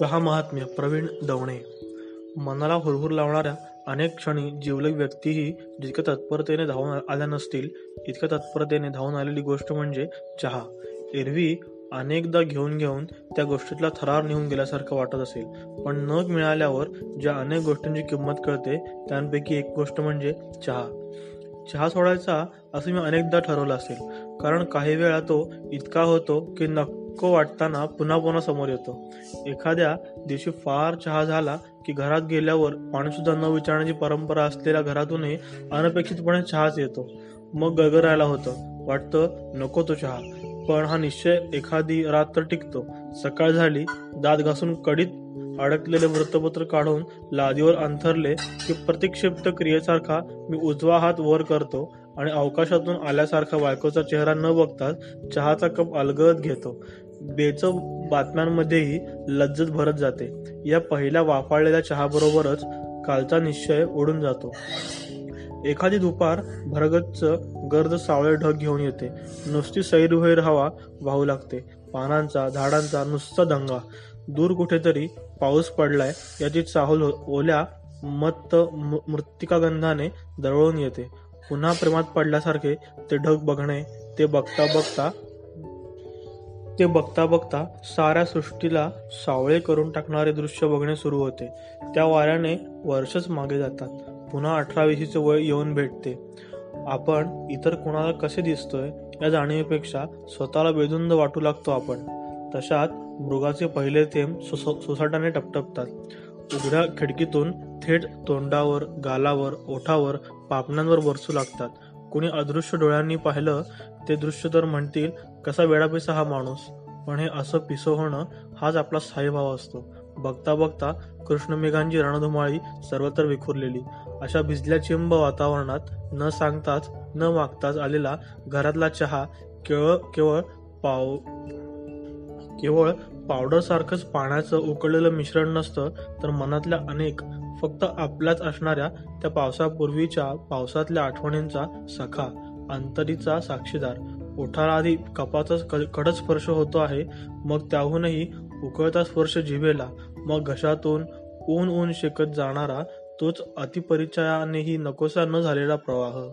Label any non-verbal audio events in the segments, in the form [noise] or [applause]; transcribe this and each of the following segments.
चहा महात्म्य प्रवीण दवणे. मनाला हुरहुर लावणाऱ्या अनेक क्षणी जीवलग व्यक्तीही जितक्या तत्परतेने धावून आल्या नसतील इतक्या तत्परतेने धावून आलेली गोष्ट म्हणजे चहा. एरवी अनेकदा घेऊन घेऊन त्या गोष्टीतला थरार निघून गेल्यासारखं वाटत असेल. पण न मिळाल्यावर ज्या अनेक गोष्टींची किंमत कळते त्यांपैकी एक गोष्ट म्हणजे चहा. चहा सोडायचा असं मी अनेकदा ठरवलं असेल. कारण काही वेळा तो इतका होतो की नको वाटताना पुन्हा पुन्हा समोर येतो. एखाद्या दिवशी फार चहा झाला की घरात गेल्यावर पाणी सुद्धा न विचारण्याची परंपरा असलेल्या घरातूनही अनपेक्षितपणे चहाच येतो. मग गगरायला होतं. वाटतं नको तो चहा. पण हा निश्चय एखादी रात्र टिकतो. सकाळ झाली दात घासून कडीत अडकलेले वृत्तपत्र काढून लादीवर अंथरले की प्रतिक्षिप्त क्रियेसारखा मी उजवा हात वर करतो आणि अवकाशातून आल्यासारखा बायकोचा चेहरा न बघताच चहाचा कप अलगद घेतो. बेचव बातम्यांमध्येही लज्जत भरत जाते. या पहिल्या वाफाळलेल्या चहाबरोबरच कालचा निश्चय उडून जातो. एखादी दुपार भरगच्च गर्द सावळे ढग घेऊन येते. नुसती सैरभैर हवा वाहू लागते. पानांचा झाडांचा नुसता दंगा. दूर कुठेतरी पाऊस पडलाय याची चाहूल हो-, ओल्या मत्त मु- मृत्तिकागंधाने दरवळून येते. पुन्हा प्रेमात पडल्यासारखे ते ढग बघणे ते बघता बघता ते बघता बघता साऱ्या सृष्टीला सावळे करून टाकणारे दृश्य बघणे सुरू होते. त्या वाऱ्याने वर्षच मागे जातात. पुन्हा अठराविसीचे वय येऊन भेटते. आपण इतर कोणाला कसे दिसतोय या जाणीवेपेक्षा स्वतःला बेदुंद वाटू लागतो आपण. तशात मृगाचे पहिले थेंब सुस- सुसाटाने टपटपतात. उघड्या खिडकीतून थेट तोंडावर गालावर ओठावर पापण्यांवर बरसू लागतात. कुणी अदृश्य डोळ्यांनी पाहिलं ते दृश्य तर म्हणतील कसा वेडापिसा हा माणूस? पण हे असं पिसो होणं हाच आपला साईभाव असतो. बघता बघता कृष्णमेघांची रणधुमाळी सर्वत्र विखुरलेली. अशा भिजल्या चिंब वातावरणात न सांगताच न मागताच आलेला घरातला चहा केवळ केवळ पाव केवळ पावडर सारखंच पाण्याचं उकळलेलं मिश्रण नसतं तर मनातल्या अनेक फक्त आपल्याच असणाऱ्या त्या पावसापूर्वीच्या पावसातल्या आठवणींचा सखा अंतरीचा साक्षीदार. ओठाराआधी कपाचा कपाचाच क- कडक स्पर्श होतो आहे. मग त्याहूनही उकळता स्पर्श जिभेला. मग घशातून ऊन ऊन शेकत जाणारा तोच अतिपरिचयानेही नकोसा न झालेला प्रवाह.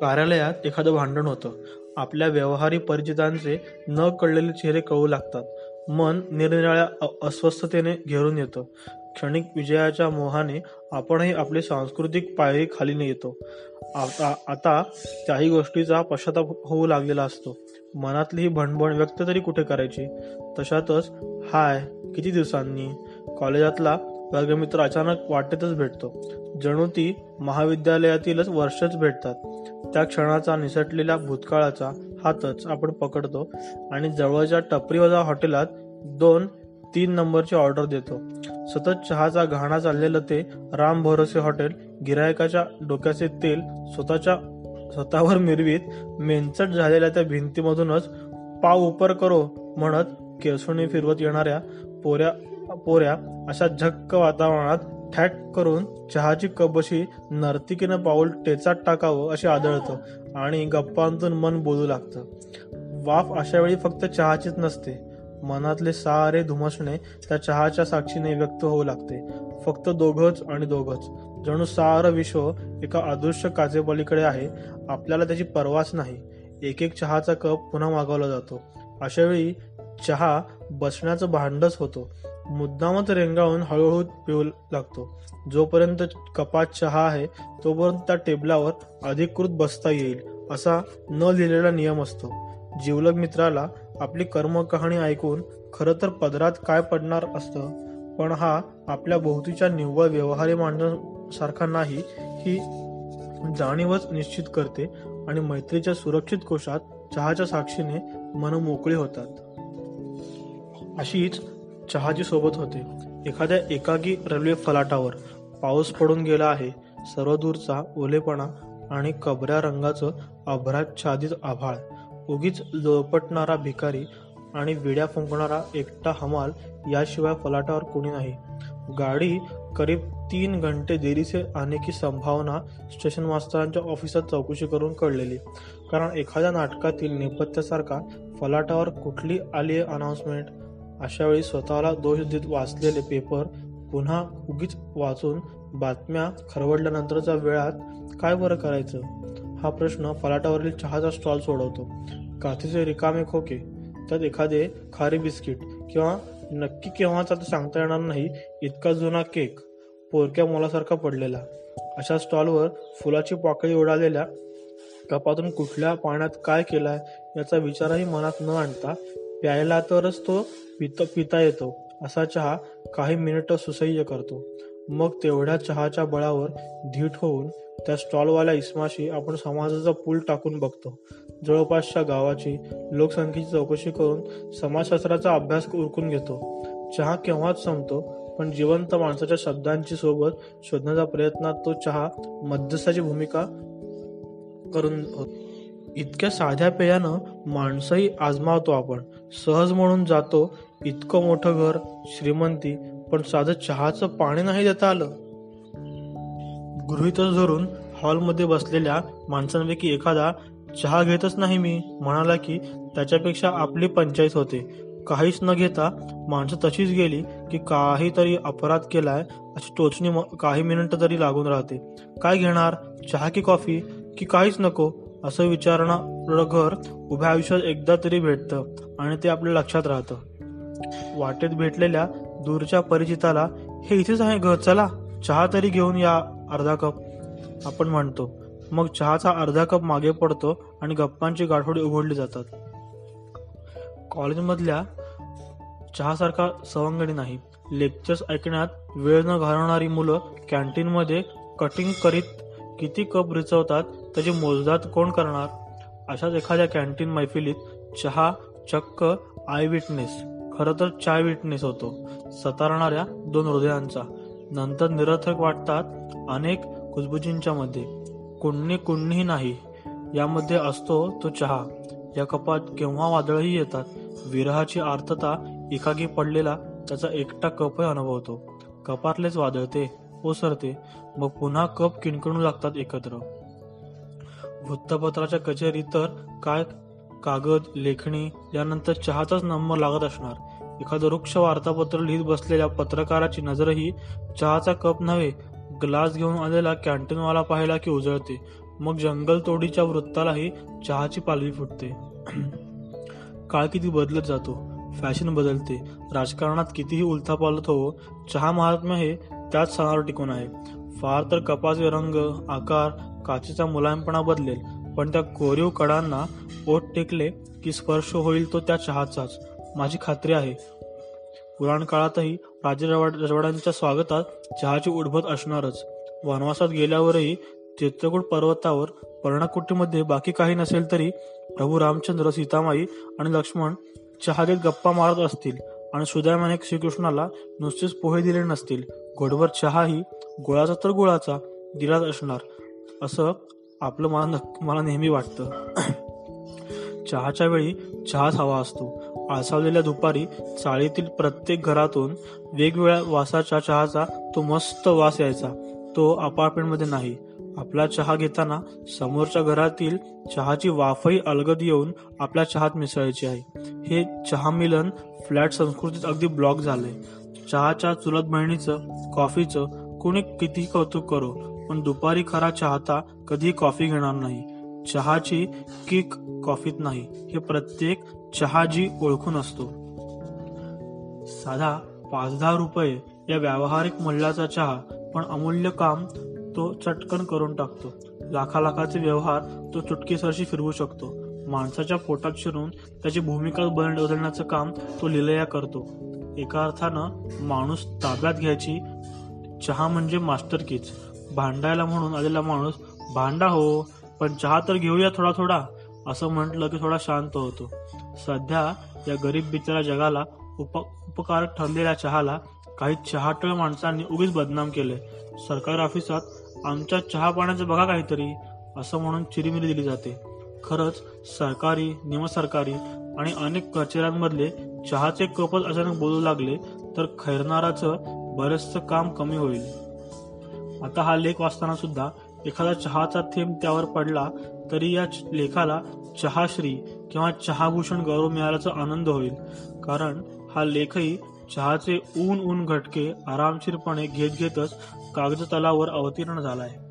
कार्यालयात एखादं भांडण होतं. आपल्या व्यवहारी परिचितांचे न कळलेले चेहरे कळू लागतात. मन निरनिराळ्या अ- अस्वस्थतेने घेरून येतं. क्षणिक विजयाच्या मोहाने आपणही आपली सांस्कृतिक पायरी खाली येतो आता आता त्याही गोष्टीचा पश्चाताप होऊ लागलेला असतो. मनातली ही भणभण व्यक्त तरी कुठे करायची? तशातच हाय किती दिवसांनी? कॉलेजातला वर्गमित्र अचानक वाटेतच भेटतो. जणू ती महाविद्यालयातीलच वर्षच भेटतात. त्या क्षणाचा निसटलेल्या भूतकाळाचा हातच आपण पकडतो आणि जवळच्या टपरीवजा हॉटेलात दोन तीन नंबरची ऑर्डर देतो. सतत चहाचा घाणा चाललेलं ते राम भरोसे हॉटेल गिरायकाच्या डोक्याचे तेल स्वतःच्या स्वतःवर मिरवीत मेंचट झालेल्या त्या भिंतीमधूनच पाव उपर करो म्हणत केसुणी फिरवत येणाऱ्या पोऱ्या पोऱ्या अशा झक्क वातावरणात ठॅक करून चहाची कबशी नर्तिकीनं पाऊल टेचात टाकावं असे आदळतं आणि गप्पांतून मन बोलू लागतं. वाफ अशा वेळी फक्त चहाचीच नसते. मनातले सारे धुमसणे त्या चहाच्या साक्षीने व्यक्त होऊ लागते. फक्त दोघच आणि दोघच. जणू सारं विश्व एका अदृश्य काचेपलीकडे आहे. आपल्याला त्याची पर्वाच नाही. एक एक चहाचा कप पुन्हा मागवला जातो. अशा वेळी चहा बसण्याचं भांडच होतो. मुद्दामच रेंगाळून हळूहळू पिऊ लागतो. जोपर्यंत कपात चहा आहे तोपर्यंत त्या टेबलावर अधिकृत बसता येईल असा न लिहिलेला नियम असतो. जीवलग मित्राला आपली कर्म कहाणी ऐकून खरं तर पदरात काय पडणार असतं? पण हा आपल्या भोवतीच्या निव्वळ व्यवहारी मांडण्यासारखा नाही ही जाणीवच निश्चित करते आणि मैत्रीच्या सुरक्षित कोशात चहाच्या साक्षीने मन मोकळी होतात. अशीच चहाची सोबत होते. एखाद्या एकाकी रेल्वे फलाटावर पाऊस पडून गेला आहे. सर्व दूरचा ओलेपणा आणि कबऱ्या रंगाचं अभ्राच्छादित आभाळ. उगीच लोळपटणारा भिकारी आणि विड्या फुंकणारा एकटा हमाल याशिवाय फलाटावर कोणी नाही. गाडी करीब तीन घंटे देरीसे आने की संभावना स्टेशन मास्तरांच्या ऑफिसात चौकशी करून कळलेली. कारण एखाद्या नाटकातील नेपथ्यासारखा फलाटावर कुठली आली अनाउन्समेंट अशा वेळी स्वतःला दोष देत वाचलेले पेपर पुन्हा उगीच वाचून बातम्या खरवडल्यानंतरच्या वेळात काय बरं करायचं? हा प्रश्न फलाटावरील चहाचा स्टॉल सोडवतो. काचेचे रिकामे खोके त्यात एखादे खारी बिस्किट किंवा नक्की केव्हाचा तर सांगता येणार नाही इतका जुना केक पोरक्या मुलासारखा पडलेला. अशा स्टॉलवर फुलाची पाकळी उडालेल्या कपातून कुठल्या पाण्यात काय केलाय याचा विचारही मनात न आणता प्यायला तरच तो पित पिता येतो असा चहा काही मिनिटं सुसह्य करतो. मग तेवढ्या चहाच्या बळावर धीट होऊन त्या स्टॉलवाल्या इस्माशी आपण समाजाचा पूल टाकून बघतो. जवळपासच्या गावाची लोकसंख्येची चौकशी करून समाजशास्त्राचा अभ्यास उरकून घेतो. चहा केव्हाच संपतो पण जिवंत माणसाच्या शब्दांची सोबत शोधण्याचा प्रयत्नात तो चहा मध्यस्थाची भूमिका करून इतक्या साध्या पेयानं माणसंही आजमावतो आपण. सहज म्हणून जातो इतकं मोठं घर श्रीमंती पण साधं चहाचं पाणी नाही देता आलं. गृहितच धरून हॉलमध्ये बसलेल्या माणसांपैकी एखादा चहा घेतच नाही मी म्हणाला की त्याच्यापेक्षा आपली पंचायत होते. काहीच न घेता माणसं तशीच गेली की काहीतरी अपराध केलाय अशी टोचणी म- काही मिनिटं तरी लागून राहते. काय घेणार? चहा की कॉफी? की काहीच नको? असं विचारणं घर उभ्या आयुष्यात एकदा तरी भेटतं आणि ते आपल्या लक्षात राहतं. वाटेत भेटलेल्या दूरच्या परिचिताला हे इथेच आहे घर चला. चहा तरी घेऊन या. अर्धा कप आपण म्हणतो. मग चहाचा अर्धा कप मागे पडतो आणि गप्पांची गाठोडी उघडली जातात. कॉलेजमधल्या चहासारखा सवंगडी नाही. लेक्चर्स ऐकण्यात वेळ न घालवणारी मुलं कॅन्टीनमध्ये कटिंग करीत किती कप रिचवतात त्याची मोजदात कोण करणार? अशाच एखाद्या कॅन्टीन मैफिलीत चहा चक्क आय विटनेस खरं तर चाय विटनेस होतो सतारणाऱ्या दोन हृदयांचा. नंतर निरर्थक वाटतात अनेक कुजबुजींच्या मध्ये. कुणी कुणीही नाही. यामध्ये असतो तो चहा. या कपात केव्हा वादळही येतात. विरहाची आर्तता एकागी पडलेला त्याचा एकटा कपही अनुभवतो. कपातलेच वादळते ओसरते. मग पुन्हा कप किणकिणू लागतात एकत्र. वृत्तपत्राच्या कचेरीत तर काय कागद लेखणी यानंतर चहाचाच नंबर लागत असणार. एखादं वृक्ष वार्तापत्र लिहित बसलेल्या पत्रकाराची नजरही चहाचा कप नव्हे ग्लास घेऊन आलेला कॅन्टीनवाला पाहिला की उजळते. मग जंगल तोडीच्या वृत्तालाही चहाची पालवी फुटते. [clears throat] काळ किती बदलत जातो. फॅशन बदलते. राजकारणात कितीही उलथापालत हो चहा महात्म्य हे त्याच सणावर टिकून आहे. फार तर कपाचे रंग आकार काचेचा मुलायमपणा बदलेल पण त्या कोरीव कडांना पोट टेकले की स्पर्श होईल तो त्या चहाचाच. माझी खात्री आहे. पुराण काळातही राजे रवाड- रजवाड्यांच्या स्वागतात चहाची उडभत असणारच. वनवासात गेल्यावरही चित्रकूट पर्वतावर पर्णकुटीमध्ये बाकी काही नसेल तरी प्रभू रामचंद्र सीतामाई आणि लक्ष्मण चहा देत गप्पा मारत असतील आणि सुदैवाने श्रीकृष्णाला नुसतेच पोहे दिले नसतील. घोडभर चहाही गुळाचा तर गुळाचा दिलाच असणार असं आपलं मला मला नेहमी वाटतं. [clears throat] चहाच्या वेळी चहाच हवा असतो. आळसावलेल्या दुपारी चाळीतील प्रत्येक घरातून वेगवेगळ्या वासाच्या चहाचा तो मस्त वास यायचा. तो अपार्टमेंटमध्ये नाही. आपला चहा घेताना समोरच्या घरातील चहाची वाफही अलगद येऊन आपल्या चहात मिसळायची आहे. हे चहा मिलन फ्लॅट संस्कृतीत अगदी ब्लॉक झालंय. चहाच्या चुलत बहिणीचं कॉफीचं कोणी किती कौतुक करो पण दुपारी खरा चाहता कधी कॉफी घेणार नाही. चहाची किक कॉफीत नाही. हे प्रत्येक चहाजी ओळखून असतो. साधा पाच दहा रुपये या व्यावहारिक मूल्याचा चहा पण अमूल्य काम तो चटकन करून टाकतो. लाखा लाखाचे व्यवहार तो चुटकीसरशी फिरवू शकतो. माणसाच्या पोटात शिरून त्याची भूमिका बदलण्याचं काम तो लिलया करतो. एका अर्थानं माणूस ताब्यात घ्यायची चहा म्हणजे मास्टर कीच. भांडायला म्हणून आलेला माणूस भांडा हो पण चहा तर घेऊया थोडा थोडा असं म्हटलं की थोडा शांत होतो. सध्या या गरीब बिचारा जगाला उप उपकारक ठरलेल्या चहाला काही चहाटळ माणसांनी उगीच बदनाम केले सरकारी ऑफिसात आमच्या चहा पाण्याचं बघा काहीतरी असं म्हणून चिरीमिरी दिली जाते. खरंच सरकारी निमसरकारी आणि अनेक कचेऱ्यांमधले चहाचे कपच अचानक बोलू लागले तर खैरनाराचं बरेचसं काम कमी होईल. आता हा लेख वाचताना सुद्धा एखादा चहाचा थेंब त्यावर पडला तरी या लेखाला चहाश्री किंवा चहाभूषण गौरव मिळाल्याचा आनंद होईल. कारण हा लेखही चहाचे ऊन ऊन घटके आरामशीरपणे घेत घेतच कागद तलावर अवतीर्ण झाला आहे